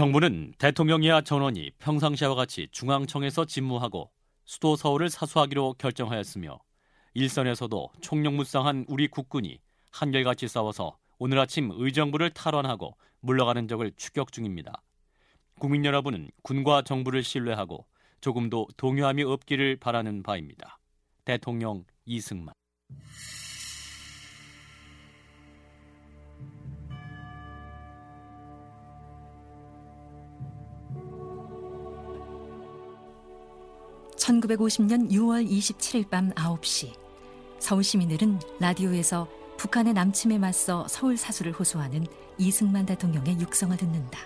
정부는 대통령이야 전원이 평상시와 같이 중앙청에서 집무하고 수도 서울을 사수하기로 결정하였으며 일선에서도 총력무쌍한 우리 국군이 한결같이 싸워서 오늘 아침 의정부를 탈환하고 물러가는 적을 추격 중입니다. 국민 여러분은 군과 정부를 신뢰하고 조금도 동요함이 없기를 바라는 바입니다. 대통령 이승만 (1950년 6월 27일) 밤 9시 서울 시민들은 라디오에서 북한의 남침에 맞서 서울 사수를 호소하는 이승만 대통령의 육성을 듣는다.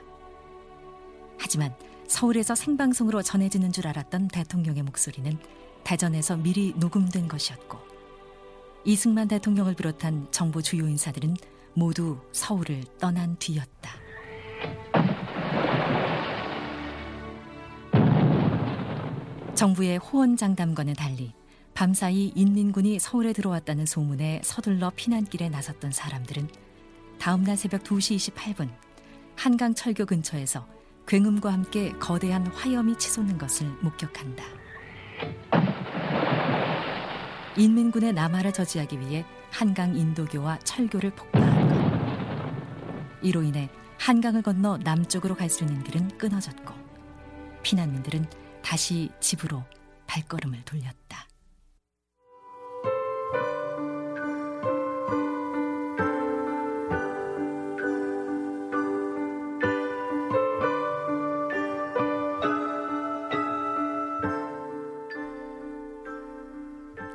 하지만 서울에서 생방송으로 전해지는 줄 알았던 대통령의 목소리는 대전에서 미리 녹음된 것이었고 이승만 대통령을 비롯한 정부 주요 인사들은 모두 서울을 떠난 뒤였다. 정부의 호언장담과는 달리 밤사이 인민군이 서울에 들어왔다는 소문에 서둘러 피난길에 나섰던 사람들은 다음날 새벽 2시 28분 한강 철교 근처에서 굉음과 함께 거대한 화염이 치솟는 것을 목격한다. 인민군의 남하를 저지하기 위해 한강 인도교와 철교를 폭파한 것. 이로 인해 한강을 건너 남쪽으로 갈 수 있는 길은 끊어졌고 피난민들은 다시 집으로 발걸음을 돌렸다.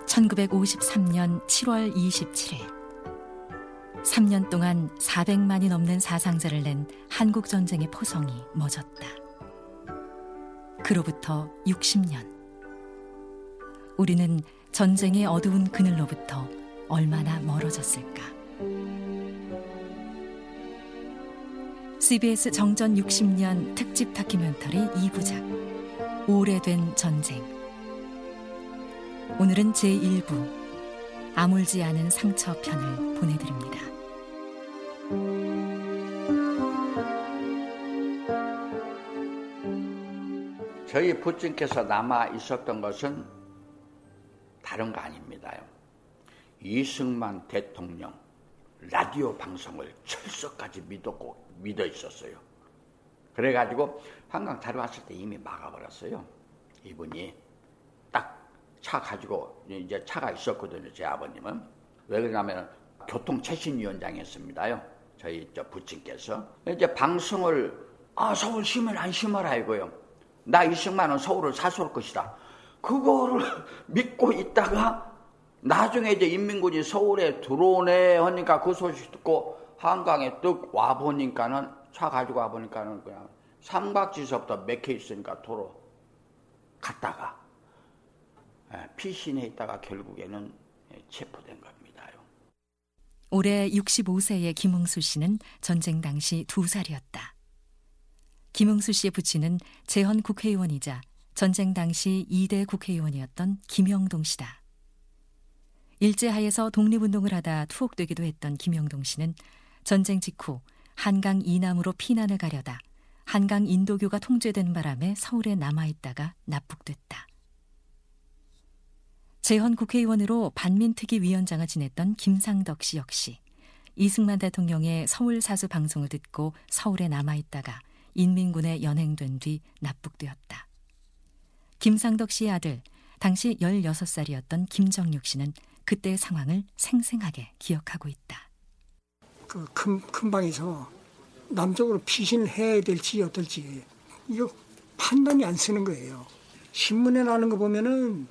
1953년 7월 27일 3년 동안 400만이 넘는 사상자를 낸 한국 전쟁의 포성이 멎었다. 그로부터 60년 우리는 전쟁의 어두운 그늘로부터 얼마나 멀어졌을까? CBS 정전 60년 특집 다큐멘터리 2부작 오래된 전쟁 오늘은 제1부 아물지 않은 상처 편을 보내드립니다. 저희 부친께서 남아 있었던 것은 다른 거 아닙니다요. 이승만 대통령 라디오 방송을 철석까지 믿었고 믿어 있었어요. 그래가지고 한강 다녀왔을 때 이미 막아버렸어요. 이분이 차 가지고 이제 차가 있었거든요. 제 아버님은 왜 그러냐면 교통체신위원장이었습니다요. 저희 저 부친께서 이제 방송을 아 서울 심을 안 심어라 이거요. 나 이승만은 서울을 사수할 것이다. 그거를 믿고 있다가 나중에 이제 인민군이 서울에 들어오네 하니까 그 소식 듣고 한강에 뚝 와 보니까는 차 가지고 와 보니까는 그냥 삼각지서부터 맥혀 있으니까 도로 갔다가 예, 피신해 있다가 결국에는 체포된 겁니다요. 올해 65세의 김흥수 씨는 전쟁 당시 두 살이었다. 김흥수 씨의 부친은 재헌 국회의원이자 전쟁 당시 2대 국회의원이었던 김영동 씨다. 일제하에서 독립운동을 하다 투옥되기도 했던 김영동 씨는 전쟁 직후 한강 이남으로 피난을 가려다 한강 인도교가 통제된 바람에 서울에 남아있다가 납북됐다. 재헌 국회의원으로 반민특위 위원장을 지냈던 김상덕 씨 역시 이승만 대통령의 서울 사수 방송을 듣고 서울에 남아있다가 인민군에 연행된 뒤 납북되었다. 김상덕 씨의 아들, 당시 16살이었던 김정육 씨는 그때의 상황을 생생하게 기억하고 있다. 그 큰, 큰 방에서 남쪽으로 피신을 해야 될지 어떨지 이거 판단이 안 쓰는 거예요. 신문에 나는 거 보면은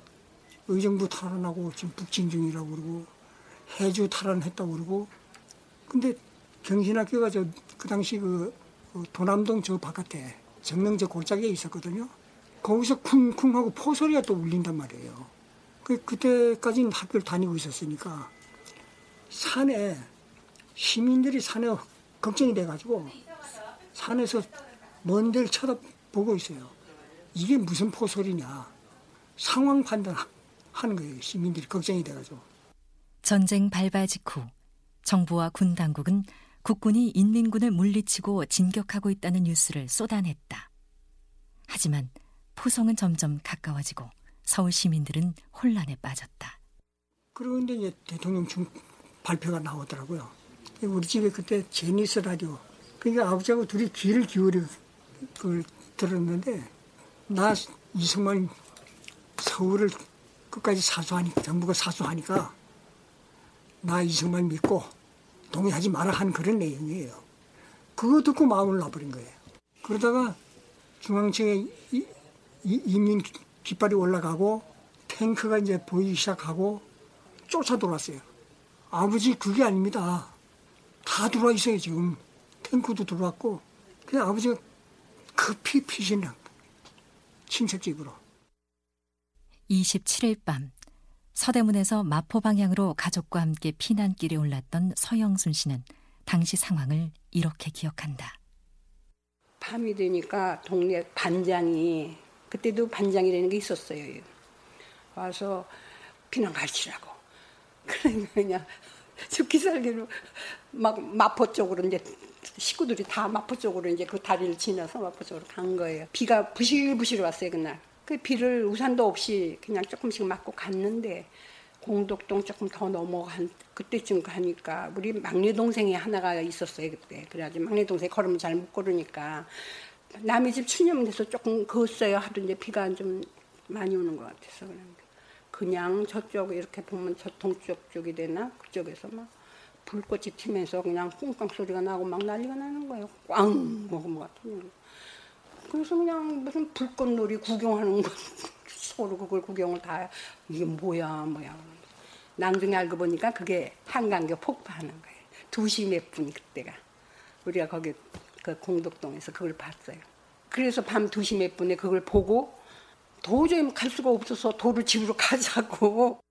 의정부 탈환하고 지금 북진 중이라고 그러고 해주 탈환했다고 그러고 근데 경신학교가 저 그 당시 그, 그 도남동 저 바깥에 정명저 골짜기에 있었거든요. 거기서 쿵쿵 하고 포소리가 또 울린단 말이에요. 그, 그때까지는 학교를 다니고 있었으니까 산에 시민들이 산에 걱정이 돼가지고 산에서 먼 데를 쳐다보고 있어요. 이게 무슨 포소리냐. 상황 판단 하는 거예요. 시민들이 걱정이 돼가지고. 전쟁 발발 직후 정부와 군 당국은 국군이 인민군을 물리치고 진격하고 있다는 뉴스를 쏟아냈다. 하지만 포성은 점점 가까워지고 서울 시민들은 혼란에 빠졌다. 그런데 이제 대통령 중 발표가 나오더라고요. 우리 집에 그때 제니스 라디오. 그러니까 아버지하고 둘이 귀를 기울여 그걸 들었는데 나 이승만 서울을 끝까지 사수하니까 정부가 사수하니까 나 이승만 믿고 동의하지 마라 한 그런 내용이에요. 그거 듣고 마음을 놔버린 거예요. 그러다가 이, 이민 깃발이 올라가고 탱크가 이제 보이기 시작하고 쫓아 들어왔어요. 아버지 그게 아닙니다. 다 들어와 있어요 지금. 탱크도 들어왔고 그냥 아버지가 급히 피신한 친척 집으로. 27일 밤 서대문에서 마포 방향으로 가족과 함께 피난길에 올랐던 서영순 씨는 당시 상황을 이렇게 기억한다. 밤이 되니까 동네 반장이 그때도 반장이라는 게 있었어요. 와서 피난 가시라고. 그러니까 그냥 죽기 살기로 막 마포 쪽으로 이제 식구들이 다 마포 쪽으로 이제 그 다리를 지나서 마포 쪽으로 간 거예요. 비가 부실부실 왔어요 그날. 그 비를 우산도 없이 그냥 조금씩 맞고 갔는데 공덕동 조금 더 넘어간 그때쯤 가니까 우리 막내 동생이 하나가 있었어요 그때. 그래가지고 막내 동생 걸으면 잘 못 걸으니까 남의 집 추념 돼서 조금 걷어요. 하도 이제 비가 좀 많이 오는 것 같아서 그냥 저쪽 이렇게 보면 저 동쪽 쪽이 되나 그쪽에서 막 불꽃이 튀면서 그냥 꿍깡 소리가 나고 막 난리가 나는 거예요. 꽝 먹은 것 같은. 그래서 그냥 무슨 불꽃놀이 구경하는 거 서로 그걸 구경을 다 이게 뭐야 뭐야. 나중에 알고 보니까 그게 한강교 폭파하는 거예요. 두시 몇 분이 그때가 우리가 거기 그 공덕동에서 그걸 봤어요. 그래서 밤 두시 몇 분에 그걸 보고 도저히 갈 수가 없어서 도를 집으로 가자고.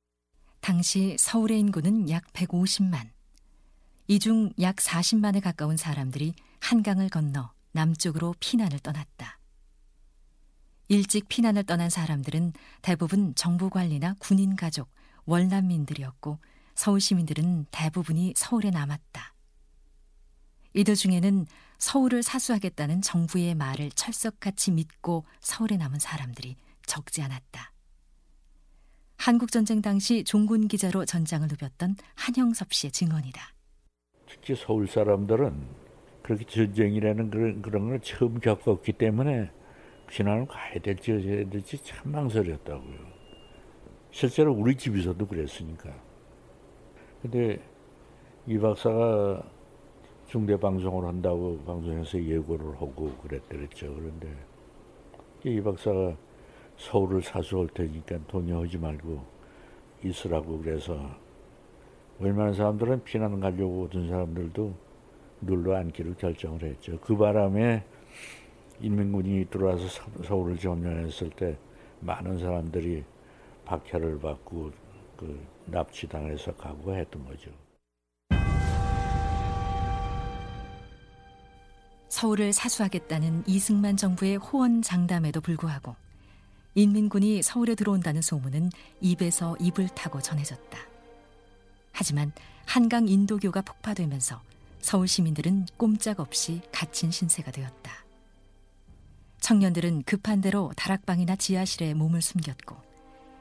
당시 서울의 인구는 약 150만. 이 중 약 40만에 가까운 사람들이 한강을 건너 남쪽으로 피난을 떠났다. 일찍 피난을 떠난 사람들은 대부분 정부 관리나 군인 가족, 월남민들이었고 서울 시민들은 대부분이 서울에 남았다. 이들 중에는 서울을 사수하겠다는 정부의 말을 철석같이 믿고 서울에 남은 사람들이 적지 않았다. 한국전쟁 당시 종군 기자로 전장을 누볐던 한영섭 씨의 증언이다. 특히 서울 사람들은 그렇게 전쟁이라는 그런, 그런 걸 처음 겪었기 때문에 피난을 가야 될지 어야 될지 참 망설였다고요. 실제로 우리 집에서도 그랬으니까. 근데 이 박사가 중대 방송을 한다고 방송에서 예고를 하고 그랬더랬죠. 그런데 이 박사가 서울을 사수할 테니까 동요하지 말고 있으라고 그래서 웬만한 사람들은 피난 가려고 오던 사람들도 눌러 앉기로 결정을 했죠. 그 바람에 인민군이 들어와서 서울을 점령했을 때 많은 사람들이 박해를 받고 그 납치당해서 가고 했던 거죠. 서울을 사수하겠다는 이승만 정부의 호언 장담에도 불구하고 인민군이 서울에 들어온다는 소문은 입에서 입을 타고 전해졌다. 하지만 한강 인도교가 폭파되면서 서울 시민들은 꼼짝없이 갇힌 신세가 되었다. 청년들은 급한 대로 다락방이나 지하실에 몸을 숨겼고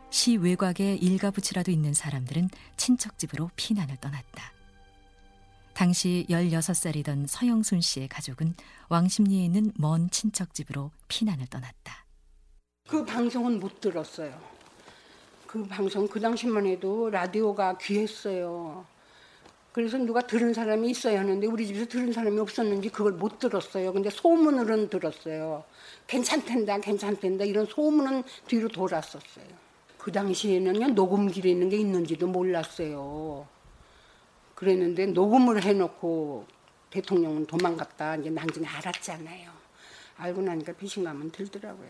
시 외곽에 일가부치라도 있는 사람들은 친척집으로 피난을 떠났다. 당시 16살이던 서영순 씨의 가족은 왕십리에 있는 먼 친척집으로 피난을 떠났다. 그 방송은 못 들었어요. 그 방송 그 당시만 해도 라디오가 귀했어요. 그래서 누가 들은 사람이 있어야 하는데 우리 집에서 들은 사람이 없었는지 그걸 못 들었어요. 근데 소문으로는 들었어요. 괜찮댄다, 괜찮댄다 이런 소문은 뒤로 돌았었어요. 그 당시에는요 녹음기에 있는 게 있는지도 몰랐어요. 그랬는데 녹음을 해놓고 대통령은 도망갔다 이제 나중에 알았잖아요. 알고 나니까 배신감은 들더라고요.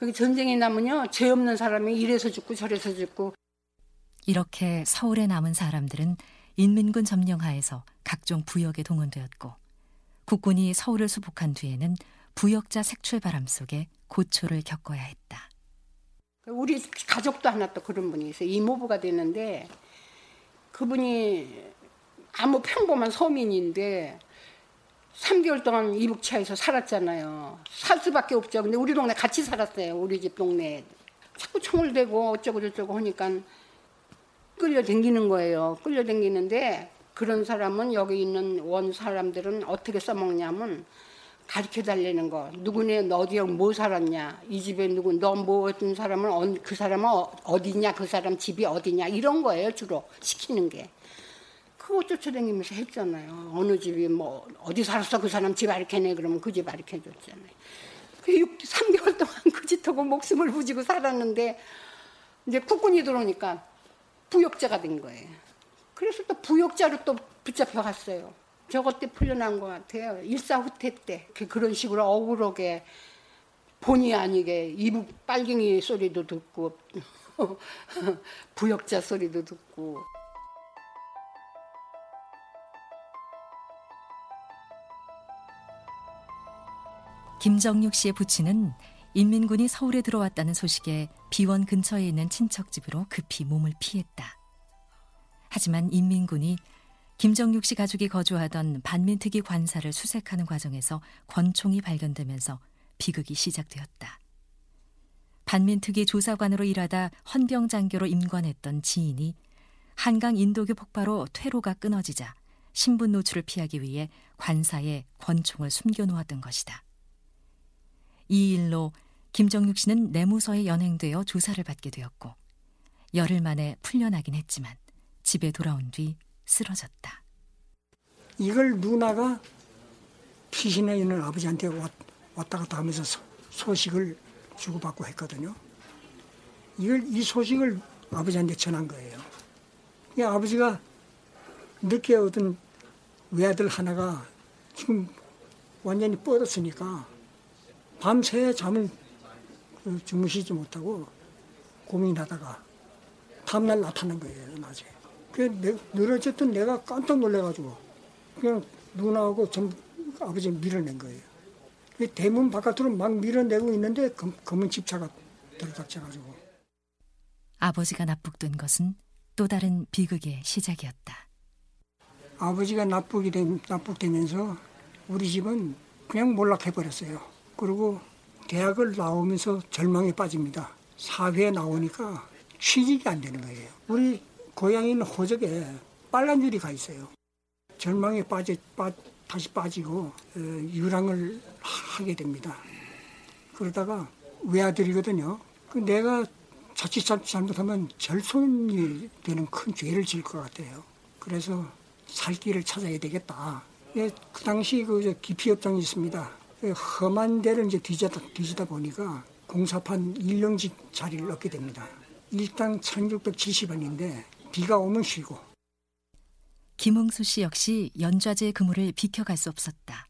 그게 전쟁이 나면요 죄 없는 사람이 이래서 죽고 저래서 죽고 이렇게 서울에 남은 사람들은 인민군 점령하에서 각종 부역에 동원되었고 국군이 서울을 수복한 뒤에는 부역자 색출 바람 속에 고초를 겪어야 했다. 우리 가족도 하나 또 그런 분이 있어요. 이모부가 되는데 그분이 아무 평범한 서민인데 3개월 동안 이북차에서 살았잖아요. 살 수밖에 없죠. 근데 우리 동네 같이 살았어요. 우리 집 동네에. 자꾸 총을 대고 어쩌고 저쩌고 하니까 끌려댕기는 거예요. 끌려댕기는데 그런 사람은 여기 있는 원 사람들은 어떻게 써먹냐면 가르쳐 달라는 거. 누구네 너 어디에 뭐 살았냐? 이 집에 누구 너뭐 어떤 사람은 그 사람은 어디냐? 그 사람 집이 어디냐? 이런 거예요 주로 시키는 게. 그거 쫓아다니면서 했잖아요. 어느 집이 뭐 어디 살았어 그 사람 집 알켜내 그러면 그 집 알켜줬잖아요. 그 6, 3개월 동안 그 짓하고 목숨을 부지고 살았는데 이제 국군이 들어오니까 부역자가 된 거예요. 그래서 또 부역자로 또 붙잡혀 갔어요. 저것 때 풀려난 것 같아요. 일사후퇴 때 그런 식으로 억울하게 본의 아니게 이북 빨갱이 소리도 듣고 부역자 소리도 듣고 김정육 씨의 부친은 인민군이 서울에 들어왔다는 소식에 비원 근처에 있는 친척 집으로 급히 몸을 피했다. 하지만 인민군이 김정육 씨 가족이 거주하던 반민특위 관사를 수색하는 과정에서 권총이 발견되면서 비극이 시작되었다. 반민특위 조사관으로 일하다 헌병장교로 임관했던 지인이 한강 인도교 폭파로 퇴로가 끊어지자 신분 노출을 피하기 위해 관사에 권총을 숨겨놓았던 것이다. 이 일로 김정육 씨는 내무서에 연행되어 조사를 받게 되었고 열흘 만에 풀려나긴 했지만 집에 돌아온 뒤 쓰러졌다. 이걸 누나가 피신해 있는 아버지한테 왔다 갔다 하면서 소식을 주고받고 했거든요. 이걸 이 소식을 아버지한테 전한 거예요. 이 아버지가 늦게 얻은 외아들 하나가 지금 완전히 뻗었으니까 밤새 잠을 그 주무시지 못하고 고민하다가 다음날 나타난 거예요, 낮에. 그 늘어졌던 내가 깜짝 놀래가지고 그냥 누나하고 전 아버지 밀어낸 거예요. 그 대문 바깥으로 막 밀어내고 있는데 검, 검은 집차가 들어닥쳐가지고. 아버지가 납북된 것은 또 다른 비극의 시작이었다. 아버지가 납북이 된, 납북되면서 우리 집은 그냥 몰락해버렸어요. 그리고 대학을 나오면서 절망에 빠집니다. 사회에 나오니까 취직이 안 되는 거예요. 우리 고향인 호적에 빨간 줄이 가 있어요. 절망에 빠져, 빠, 다시 빠지고 어, 유랑을 하게 됩니다. 그러다가 외아들이거든요. 그 내가 자칫 잘못하면 절손이 되는 큰 죄를 질 것 같아요. 그래서 살 길을 찾아야 되겠다. 예, 그 당시 그 기피업장이 있습니다. 그 험한 데를 이제 뒤지다, 뒤지다 보니까 공사판 1년직 자리를 얻게 됩니다. 일당 1670원인데 비가 오면 쉬고. 김흥수 씨 역시 연좌제 근무를 비켜갈 수 없었다.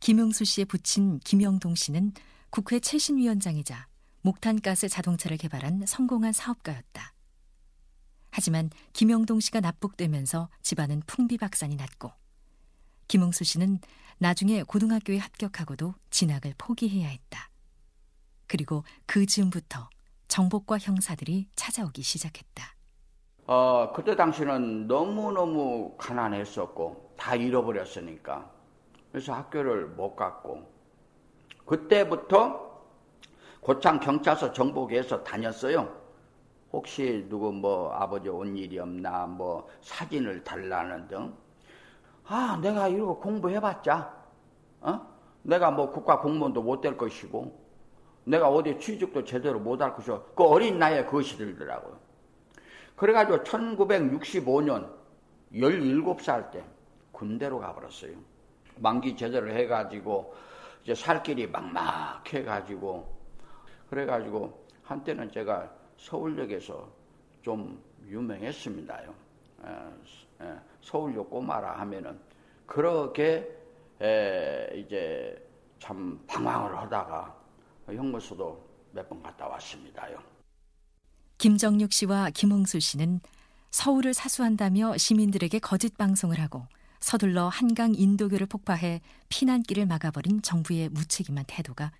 김흥수 씨의 부친 김영동 씨는 국회 최신위원장이자 목탄가스 자동차를 개발한 성공한 사업가였다. 하지만 김영동 씨가 납북되면서 집안은 풍비박산이 났고 김흥수 씨는 나중에 고등학교에 합격하고도 진학을 포기해야 했다. 그리고 그 즈음부터 정복과 형사들이 찾아오기 시작했다. 어, 그때 당시는 너무너무 가난했었고 다 잃어버렸으니까 그래서 학교를 못 갔고 그때부터 고창 경찰서 정복에서 다녔어요. 혹시 누구 뭐 아버지 온 일이 없나 뭐 사진을 달라는 등 아, 내가 이러고 공부해봤자, 어? 내가 뭐 국가 공무원도 못 될 것이고, 내가 어디 취직도 제대로 못 할 것이고, 그 어린 나이에 그것이 들더라고요. 그래가지고 1965년 17살 때 군대로 가버렸어요. 만기 제대로 해가지고, 이제 살 길이 막막해가지고, 그래가지고 한때는 제가 서울역에서 좀 유명했습니다요. 서울역 꼬마라 하면은 그렇게 에, 이제 참 방황을 하다가 형무소도 몇 번 갔다 왔습니다요. 김정육 씨와 김홍수 씨는 서울을 사수한다며 시민들에게 거짓 방송을 하고 서둘러 한강 인도교를 폭파해 피난길을 막아버린 정부의 무책임한 태도가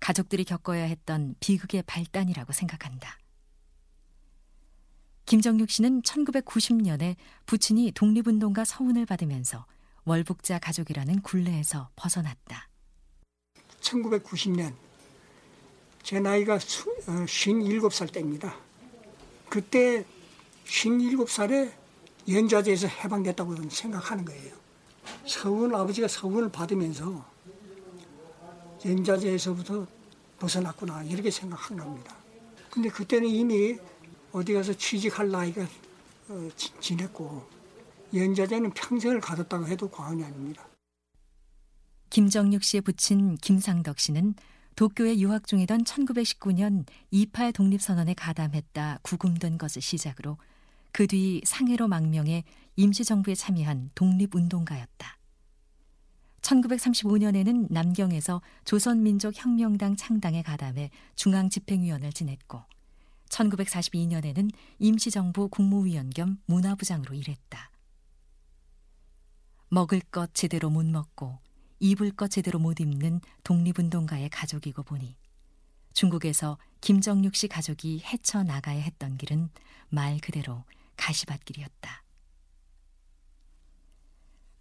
가족들이 겪어야 했던 비극의 발단이라고 생각한다. 김정육 씨는 1990년에 부친이 독립운동가 서훈을 받으면서 월북자 가족이라는 굴레에서 벗어났다. 1990년 제 나이가 57살 어, 때입니다. 그때 57살에 연좌제에서 해방됐다고 생각하는 거예요. 서훈 아버지가 서훈을 받으면서 연좌제에서부터 벗어났구나 이렇게 생각한 겁니다. 근데 그때는 이미 어디 가서 취직할 나이가 어, 지냈고 연좌제는 평생을 가졌다고 해도 과언이 아닙니다. 김정육 씨의 부친 김상덕 씨는 도쿄에 유학 중이던 1919년 28 독립선언에 가담했다 구금된 것을 시작으로 그 뒤 상해로 망명해 임시정부에 참여한 독립운동가였다. 1935년에는 남경에서 조선민족혁명당 창당에 가담해 중앙집행위원을 지냈고 1942년에는 임시정부 국무위원 겸 문화부장으로 일했다. 먹을 것 제대로 못 먹고 입을 것 제대로 못 입는 독립운동가의 가족이고 보니 중국에서 김정육 씨 가족이 헤쳐 나가야 했던 길은 말 그대로 가시밭길이었다.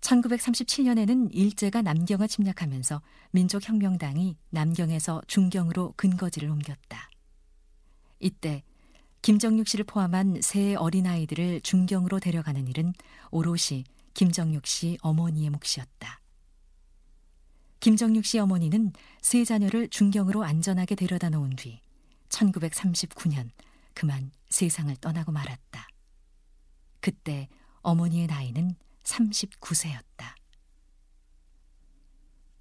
1937년에는 일제가 남경을 침략하면서 민족혁명당이 남경에서 중경으로 근거지를 옮겼다. 이때 김정육 씨를 포함한 세 어린아이들을 중경으로 데려가는 일은 오롯이 김정육 씨 어머니의 몫이었다. 김정육 씨 어머니는 세 자녀를 중경으로 안전하게 데려다 놓은 뒤 1939년 그만 세상을 떠나고 말았다. 그때 어머니의 나이는 39세였다.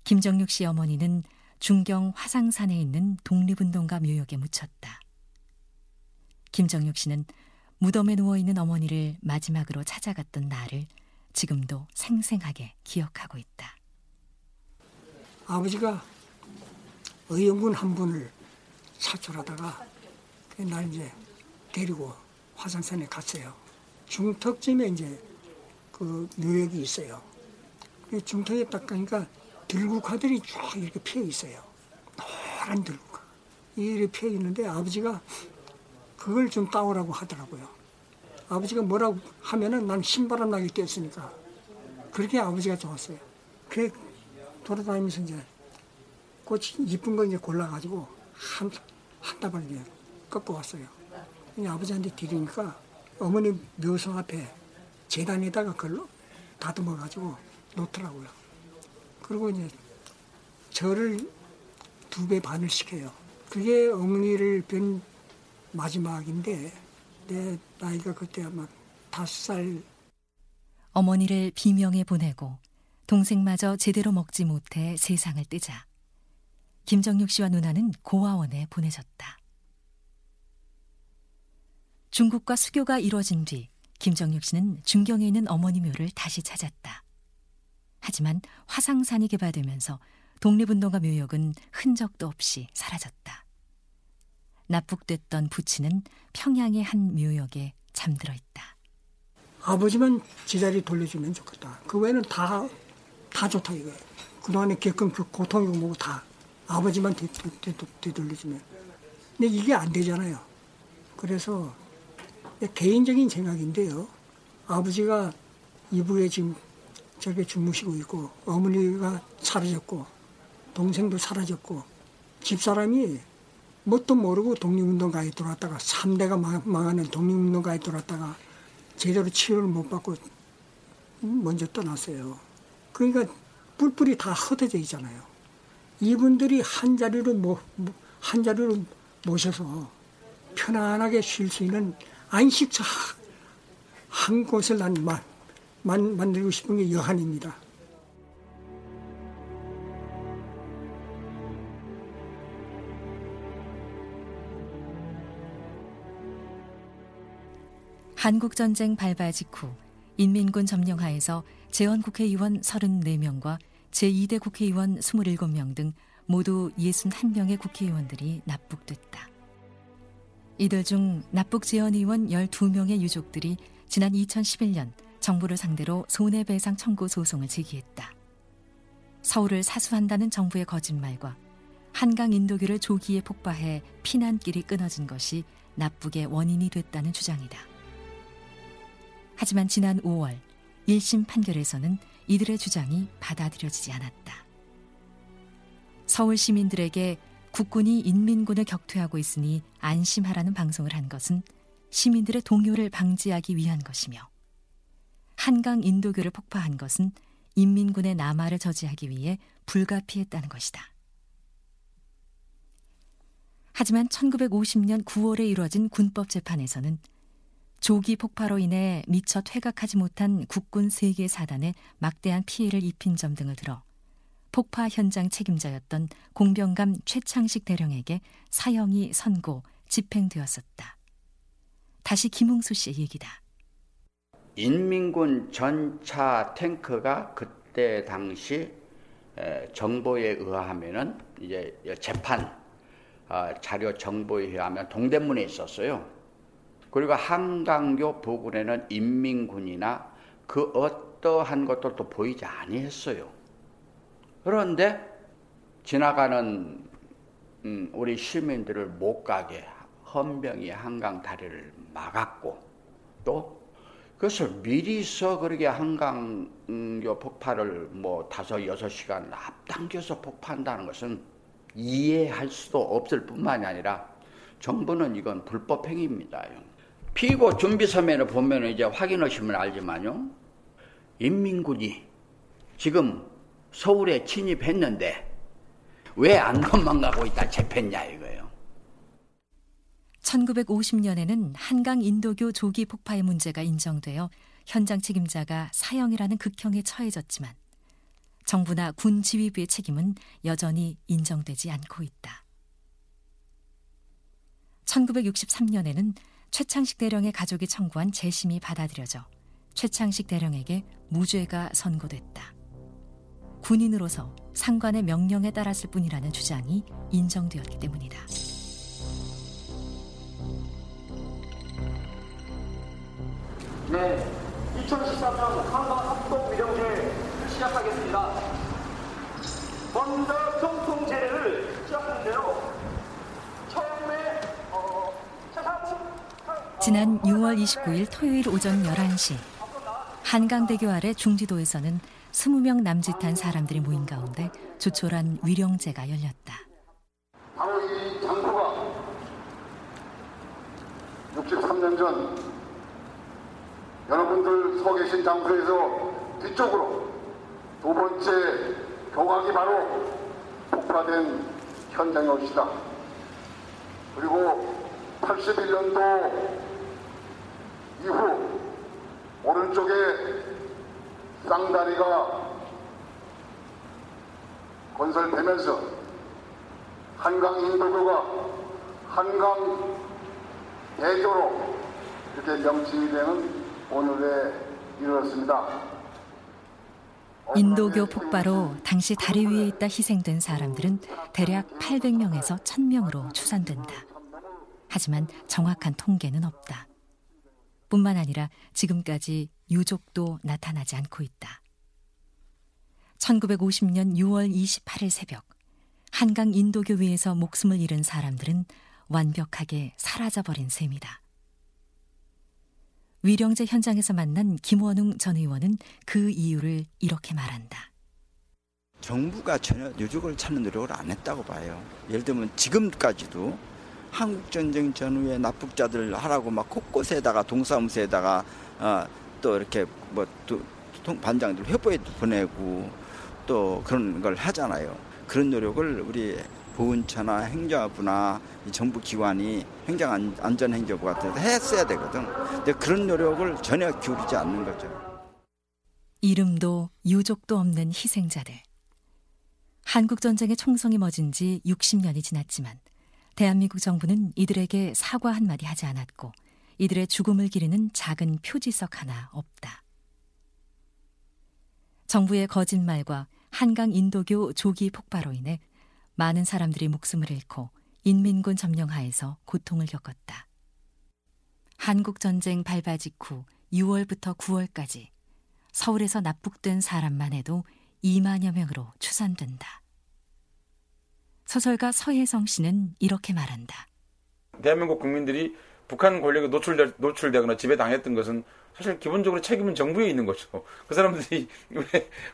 김정육 씨 어머니는 중경 화상산에 있는 독립운동가 묘역에 묻혔다. 김정육 씨는 무덤에 누워 있는 어머니를 마지막으로 찾아갔던 날을 지금도 생생하게 기억하고 있다. 아버지가 의원군 한 분을 사출하다가 날 이제 데리고 화산산에 갔어요. 중턱쯤에 이제 그 묘역이 있어요. 그 중턱에 딱 가니까 들국화들이 쫙 이렇게 피어 있어요. 노란 들국화. 이렇게 피어 있는데 아버지가 그걸 좀 따오라고 하더라고요. 아버지가 뭐라고 하면은 난 신바람 나게 뛰었으니까 그렇게 아버지가 좋았어요. 그래 돌아다니면서 이제 꽃이 이쁜 거 이제 골라가지고 한, 한 다발 이제 꺾어 왔어요. 아버지한테 드리니까 어머니 묘성 앞에 재단에다가 그걸 다듬어가지고 놓더라고요. 그리고 이제 저를 두 배 반을 시켜요. 그게 어머니를 뵌 마지막인데 내 나이가 그때 아마 다섯 살. 어머니를 비명에 보내고 동생마저 제대로 먹지 못해 세상을 뜨자 김정육 씨와 누나는 고아원에 보내졌다. 중국과 수교가 이뤄진 뒤 김정육 씨는 중경에 있는 어머니 묘를 다시 찾았다. 하지만 화상산이 개발되면서 독립운동가 묘역은 흔적도 없이 사라졌다. 납북됐던 부친은 평양의 한 묘역에 잠들어 있다. 아버지만 제자리 돌려주면 좋겠다. 그 외에는 다, 다 좋다 이거예요. 그동안에 겪은 그 고통이고 뭐고 다 아버지만 되, 되, 되, 돌려주면 근데 이게 안 되잖아요. 그래서 개인적인 생각인데요. 아버지가 이북에 지금 저게 주무시고 있고 어머니가 사라졌고 동생도 사라졌고 집사람이 뭣도 모르고 독립운동가에 들어왔다가 3대가 망하는 독립운동가에 들어왔다가 제대로 치료를 못 받고 먼저 떠났어요. 그러니까 뿔뿔이 다 흩어져 있잖아요. 이분들이 한 자리로 모, 한 자리로 모셔서 편안하게 쉴 수 있는 안식처 한 곳을 난 만들고 싶은 게 여한입니다. 한국전쟁 발발 직후 인민군 점령하에서 재헌국회의원 34명과 제2대 국회의원 27명 등 모두 61명의 국회의원들이 납북됐다. 이들 중 납북 재헌 의원 12명의 유족들이 지난 2011년 정부를 상대로 손해배상 청구 소송을 제기했다. 서울을 사수한다는 정부의 거짓말과 한강 인도교를 조기에 폭파해 피난길이 끊어진 것이 납북의 원인이 됐다는 주장이다. 하지만 지난 5월 1심 판결에서는 이들의 주장이 받아들여지지 않았다. 서울 시민들에게 국군이 인민군을 격퇴하고 있으니 안심하라는 방송을 한 것은 시민들의 동요를 방지하기 위한 것이며 한강 인도교를 폭파한 것은 인민군의 남하를 저지하기 위해 불가피했다는 것이다. 하지만 1950년 9월에 이루어진 군법 재판에서는 조기 폭파로 인해 미처 퇴각하지 못한 국군 3개 사단에 막대한 피해를 입힌 점 등을 들어 폭파 현장 책임자였던 공병감 최창식 대령에게 사형이 선고, 집행되었었다. 다시 김웅수 씨의 얘기다. 인민군 전차 탱크가 그때 당시 정보에 의하면은 이제 재판 아, 자료 정보에 의하면 동대문에 있었어요. 그리고 한강교 부근에는 인민군이나 그 어떠한 것들도 보이지 아니했어요. 그런데 지나가는 음, 우리 시민들을 못 가게 헌병이 한강 다리를 막았고 또 그것을 미리서 그렇게 한강교 폭발을 뭐 다섯 여섯 시간 앞당겨서 폭파한다는 것은 이해할 수도 없을 뿐만이 아니라 정부는 이건 불법 행위입니다. 피고 준비 서면을 보면 이제 확인하시면 알지만요. 인민군이 지금 서울에 침입했는데 왜 안 도망가고 있다 잡혔냐 이거예요. 1950년에는 한강 인도교 조기 폭파의 문제가 인정되어 현장 책임자가 사형이라는 극형에 처해졌지만 정부나 군 지휘부의 책임은 여전히 인정되지 않고 있다. 1963년에는 최창식 대령의 가족이 청구한 재심이 받아들여져 최창식 대령에게 무죄가 선고됐다. 군인으로서 상관의 명령에 따랐을 뿐이라는 주장이 인정되었기 때문이다. 네, 2013년 한강 합동 위령제 시작하겠습니다. 먼저 평통 제례를 시작하는데요. 처음에 어, 지난 6월 29일 토요일 오전 11시 한강대교 아래 중지도에서는 20명 남짓한 사람들이 모인 가운데 조촐한 위령제가 열렸다. 바로 이 장소가 63년 전 여러분들 서 계신 장소에서 뒤쪽으로 두 번째 경악이 바로 폭파된 현장에 옵시다. 그리고 81년도 이후 오른쪽에 쌍다리가 건설되면서 한강 인도교가 한강 대교로 이렇게 명칭이 되는 오늘에 이르렀습니다. 인도교 폭파로 당시 다리 위에 있다 희생된 사람들은 대략 800명에서 1000명으로 추산된다. 하지만 정확한 통계는 없다. 뿐만 아니라 지금까지 유족도 나타나지 않고 있다. 1950년 6월 28일 새벽 한강 인도교 위에서 목숨을 잃은 사람들은 완벽하게 사라져버린 셈이다. 위령제 현장에서 만난 김원웅 전 의원은 그 이유를 이렇게 말한다. 정부가 전혀 유족을 찾는 노력을 안 했다고 봐요. 예를 들면 지금까지도 한국 전쟁 전후에 납북자들 하라고 막 곳곳에다가 동사무소에다가 어, 또 이렇게 뭐 또, 반장들 회보에 보내고 또 그런 걸 하잖아요. 그런 노력을 우리 보훈처나 행정부나 정부 기관이 행정안전행정부 같은 데 했어야 되거든. 근데 그런 노력을 전혀 기울이지 않는 거죠. 이름도 유족도 없는 희생자들. 한국전쟁의 총성이 멎은 지 60년이 지났지만 대한민국 정부는 이들에게 사과 한마디 하지 않았고 이들의 죽음을 기리는 작은 표지석 하나 없다. 정부의 거짓말과 한강 인도교 조기 폭발로 인해 많은 사람들이 목숨을 잃고 인민군 점령하에서 고통을 겪었다. 한국전쟁 발발 직후 6월부터 9월까지 서울에서 납북된 사람만 해도 2만여 명으로 추산된다. 소설가 서혜성 씨는 이렇게 말한다. 대한민국 국민들이 북한 권력에 노출되, 노출되거나 지배당했던 것은 사실 기본적으로 책임은 정부에 있는 거죠. 그 사람들이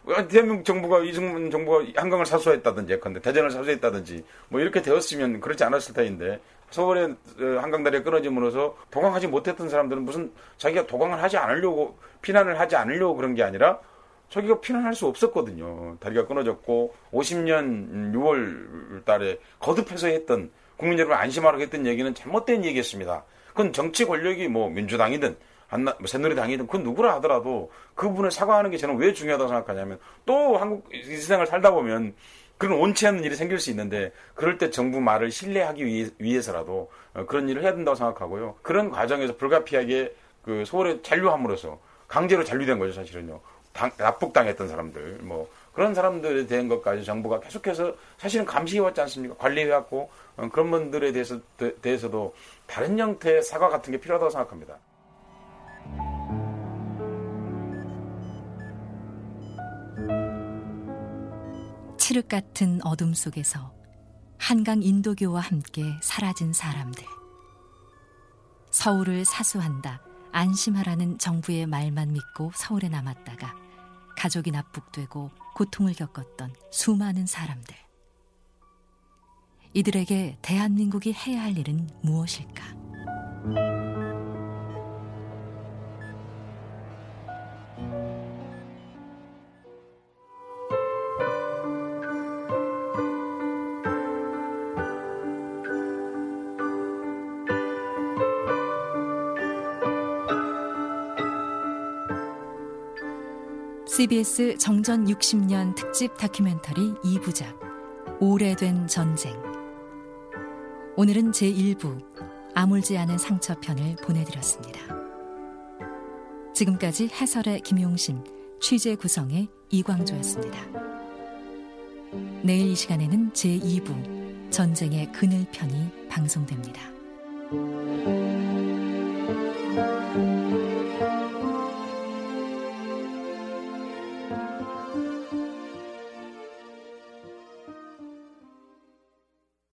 왜 대한민국 정부가 이승만 정부가 한강을 사수했다든지 예컨대 대전을 사수했다든지 뭐 이렇게 되었으면 그렇지 않았을 터인데 서울의 어, 한강다리가 끊어짐으로써 도강하지 못했던 사람들은 무슨 자기가 도강을 하지 않으려고 피난을 하지 않으려고 그런 게 아니라 저기가 피난할 수 없었거든요. 다리가 끊어졌고 50년 6월 달에 거듭해서 했던 국민 여러분 안심하라고 했던 얘기는 잘못된 얘기였습니다. 그건 정치 권력이 뭐 민주당이든 한나, 뭐 새누리당이든 그 누구라 하더라도 그분을 사과하는 게 저는 왜 중요하다고 생각하냐면 또 한국 이 세상을 살다 보면 그런 원치 않는 일이 생길 수 있는데 그럴 때 정부 말을 신뢰하기 위해, 서라도 어, 그런 일을 해야 된다고 생각하고요. 그런 과정에서 불가피하게 그 서울에 잔류함으로써 강제로 잔류된 거죠 사실은요. 당, 납북당했던 사람들 뭐 그런 사람들에 대한 것까지 정부가 계속해서 사실은 감시해왔지 않습니까? 관리해왔고 어, 그런 분들에 대해서 대해서도 다른 형태의 사과 같은 게 필요하다고 생각합니다. 칠흑 같은 어둠 속에서 한강 인도교와 함께 사라진 사람들. 서울을 사수한다, 안심하라는 정부의 말만 믿고 서울에 남았다가 가족이 납북되고 고통을 겪었던 수많은 사람들. 이들에게 대한민국이 해야 할 일은 무엇일까? CBS 정전 60년 특집 다큐멘터리 2부작 오래된 전쟁 오늘은 제1부 아물지 않은 상처편을 보내드렸습니다. 지금까지 해설의 김용신, 취재 구성의 이광조였습니다. 내일 이 시간에는 제2부 전쟁의 그늘편이 방송됩니다.